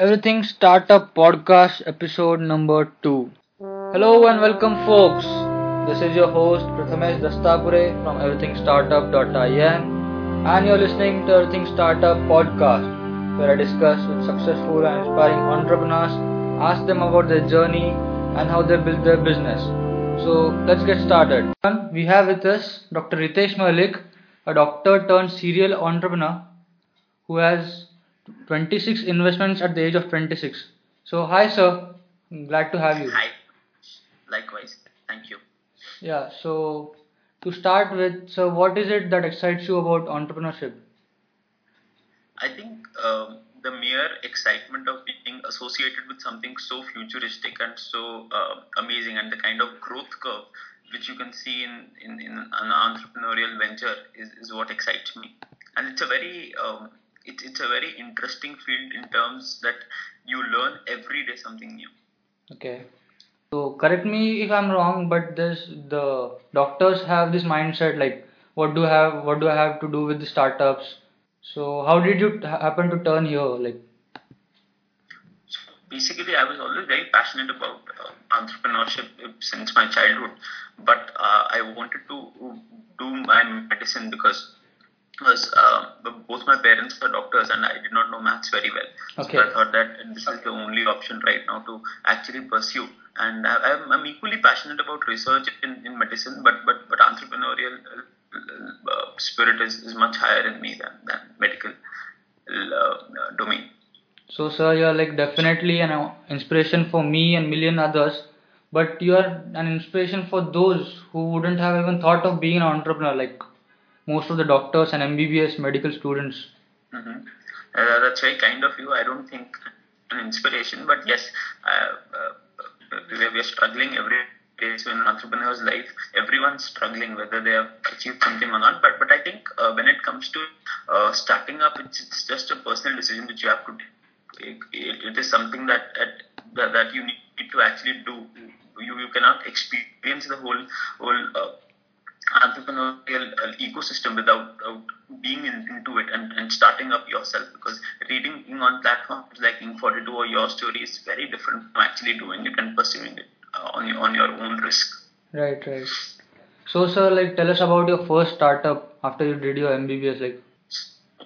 Everything Startup Podcast, episode number 2. Hello and welcome, folks. This is your host Prathamesh Dastapure from everythingstartup.in, and you're listening to Everything Startup Podcast, where I discuss with successful and inspiring entrepreneurs, ask them about their journey and how they build their business. So let's get started. We have with us Dr. Ritesh Malik, a doctor turned serial entrepreneur who has 26 investments at the age of 26. So, hi, sir. Glad to have you. Hi. Likewise. Thank you. Yeah, so to start with, so what is it that excites you about entrepreneurship? I think um, the mere excitement of being associated with something so futuristic and so uh, amazing and the kind of growth curve which you can see in, in, in an entrepreneurial venture is, is what excites me. And it's a very um, it's it's a very interesting field in terms that you learn every day something new. Okay. So correct me if I'm wrong, but this the doctors have this mindset like what do I have what do I have to do with the startups? So how did you happen to turn here like? So basically, I was always very passionate about uh, entrepreneurship since my childhood, but uh, I wanted to do my medicine because was both my parents are doctors and I did not know maths very well. Okay. So I thought that this is the only option right now to actually pursue. And I, am I'm equally passionate about research in, in medicine, but but but entrepreneurial uh, spirit is, is much higher in me than than medical uh, domain. So, sir, you are like definitely an uh, inspiration for me and million others. But you are an inspiration for those who wouldn't have even thought of being an entrepreneur. Like most of the doctors and MBBS medical students. Mm-hmm. Uh, that's very kind of you. I don't think an inspiration, but yes, uh, uh, we are struggling every day. So in an entrepreneur's life, everyone's struggling whether they have achieved something or not. But but I think uh, when it comes to uh, starting up, it's, it's just a personal decision which you have to. It, it is something that, that that you need to actually do. You you cannot experience the whole whole uh, entrepreneurial uh, ecosystem without, without being in, into it and, and starting up yourself because reading on platforms like Inc42 or YourStory is very different from actually doing it and pursuing it uh, on, your, on your own risk. Right, right. So, sir, like, tell us about your first startup after you did your MBBS. Like,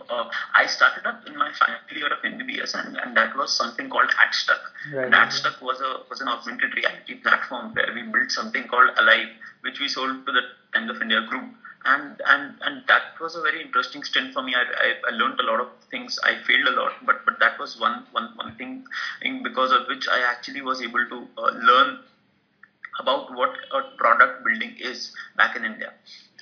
uh, I started up in my final year of MBBS, and, and that was something called Hatstuck. Right. And was a was an augmented reality platform where we built something called Alive, which we sold to the Times of India group. And, and and that was a very interesting stint for me. I, I, I learned a lot of things. I failed a lot, but but that was one one one thing because of which I actually was able to uh, learn about what a product building is back in India.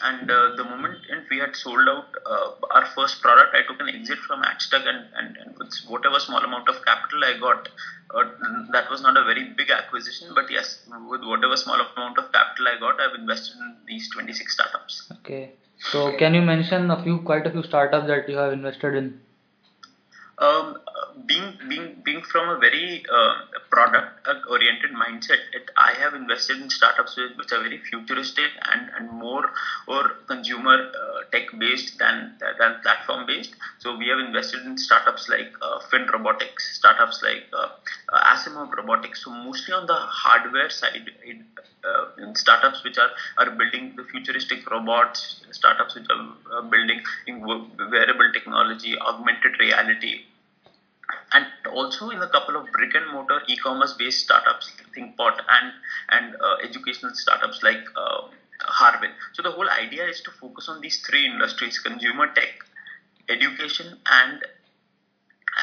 And uh, the moment and we had sold out uh, our first product, I took an exit from Hatstuck and, and, and with whatever small amount of capital I got, uh, that was not a very big acquisition, but yes, with whatever small amount of capital I got, I've invested in these 26 startups. Okay. So can you mention a few, quite a few startups that you have invested in? Um, being being being from a very uh, product oriented mindset, it, I have invested in startups which, are very futuristic and, and more or consumer uh, tech based than than platform based. So we have invested in startups like uh, Fin Robotics, startups like uh, uh, Asimov Robotics. So mostly on the hardware side, uh, in startups which are are building the futuristic robots, startups which are uh, building wearable technology, augmented reality also in a couple of brick and mortar e-commerce based startups ThinkPot and and uh, educational startups like uh, Harbin. So the whole idea is to focus on these three industries: consumer tech, education, and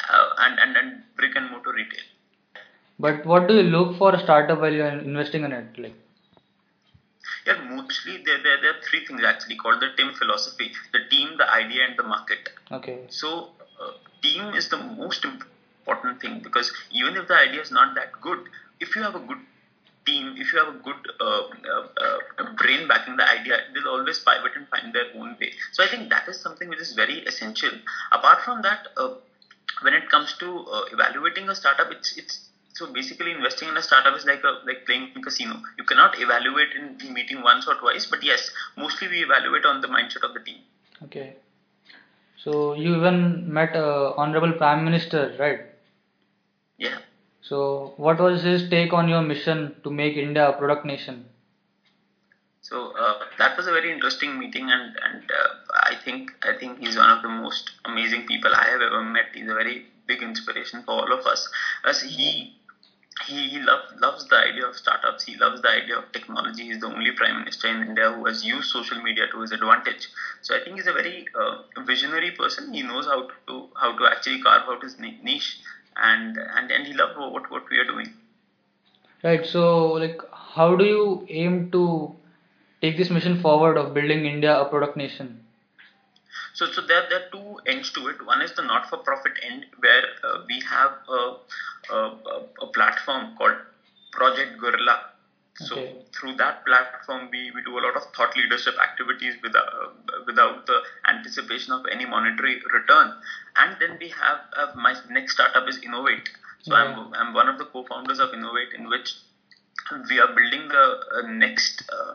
uh, and, and and brick and mortar retail. But what do you look for a startup while you're investing in it? Like yeah, mostly there, there, there are three things actually called the team philosophy: the team, the idea, and the market. Okay. So uh, team is the most important thing because even if the idea is not that good, if you have a good team, if you have a good uh, uh, uh, brain backing the idea, they'll always pivot and find their own way. So I think that is something which is very essential. Apart from that, uh, when it comes to uh, evaluating a startup, it's it's so basically investing in a startup is like a like playing in a casino. You cannot evaluate in meeting once or twice, but yes, mostly we evaluate on the mindset of the team. Okay. So you even met uh, honorable prime minister, right? So, what was his take on your mission to make India a product nation? So uh, that was a very interesting meeting, and and uh, I think I think he's one of the most amazing people I have ever met. He's a very big inspiration for all of us, as he he, love, loves the idea of startups. He loves the idea of technology. He's the only prime minister in India who has used social media to his advantage. So I think he's a very uh, visionary person. He knows how to how to actually carve out his niche, and and and he loves what what we are doing. Right. So like, how do you aim to take this mission forward of building India a product nation? So, so there, there are two ends to it. One is the not-for-profit end, where uh, we have a, a, a, platform called Project Gorilla. So okay. through that platform, we, we do a lot of thought leadership activities without uh, without the anticipation of any monetary return. And then we have uh, my next startup is Innov8. So yeah. I'm I'm one of the co-founders of Innov8, in which we are building the uh, next uh,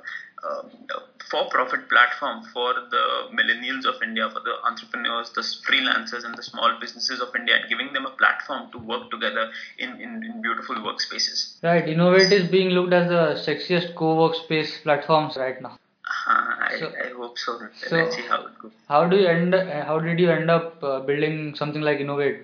for-profit platform for the millennials of India, for the entrepreneurs, the freelancers, and the small businesses of India, and giving them a platform to work together in, in, in beautiful workspaces. Right, Innov8 is being looked as the sexiest co-workspace platforms right now. Uh, I, so, I hope so. so. Let's see how it goes. How do you end? How did you end up uh, building something like Innov8?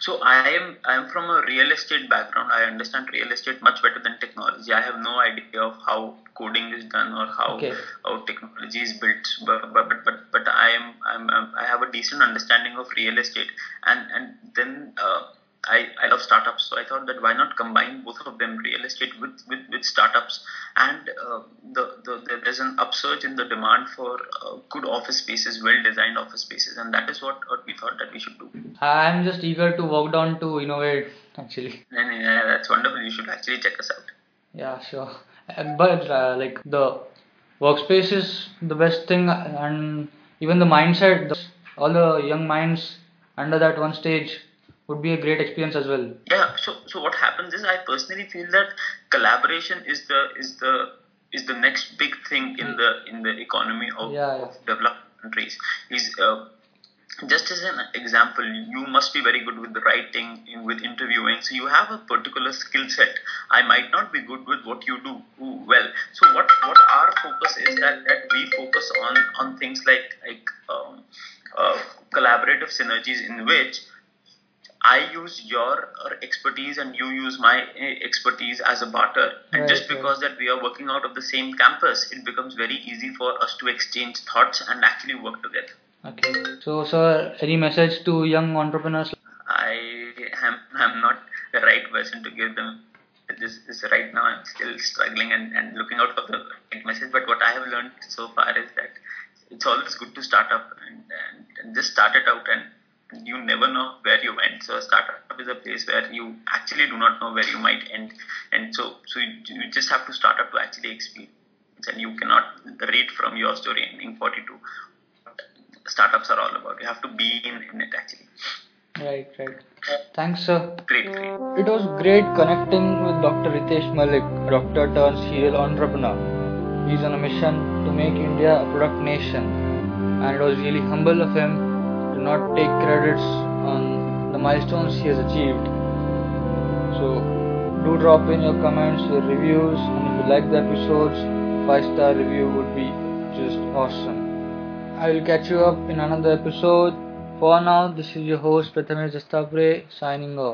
So I am I am from a real estate background. I understand real estate much better than technology. I have no idea of how coding is done or how okay. how technology is built. But but but but I am I'm, I'm I have a decent understanding of real estate, and and then. Uh, I, I love startups, so I thought that why not combine both of them, real estate with, with, with startups, and uh, the, the, there's an upsurge in the demand for uh, good office spaces, well designed office spaces, and that is what, what we thought that we should do. I'm just eager to walk down to Innov8 actually. Yeah, yeah, that's wonderful. You should actually check us out. Yeah, sure. But uh, like the workspace is the best thing, and even the mindset, the, all the young minds under that one stage would be a great experience as well. Yeah. So so what happens is I personally feel that collaboration is the is the is the next big thing in the in the economy of, yeah, yeah. of developed countries. Is uh, just as an example, you must be very good with the writing, with interviewing. So you have a particular skill set. I might not be good with what you do well. So what what our focus is that that we focus on on things like like um, uh, collaborative synergies in which I use your expertise and you use my eh, expertise as a barter. And right, just because right. that we are working out of the same campus, it becomes very easy for us to exchange thoughts and actually work together. Okay. So, sir, any message to young entrepreneurs? I am I'm not the right person to give them this, this right now. I'm still struggling and, and looking out for the right message. But what I have learned so far is that it's always good to start up and, and, and just start it out and you never know where you end. So a startup is a place where you actually do not know where you might end, and so so you, you just have to start up to actually experience, and you cannot read from your story ending 42. Startups are all about. You have to be in, in it actually. Right, right. Thanks, sir. Great, great. It was great connecting with Dr. Ritesh Malik, doctor turned serial entrepreneur. He's on a mission to make India a product nation, and it was really humble of him not take credits on the milestones he has achieved. So do drop in your comments, your reviews, and if you like the episodes, 5 star review would be just awesome. I will catch you up in another episode. For now, this is your host Prathamesh Dastapure signing off.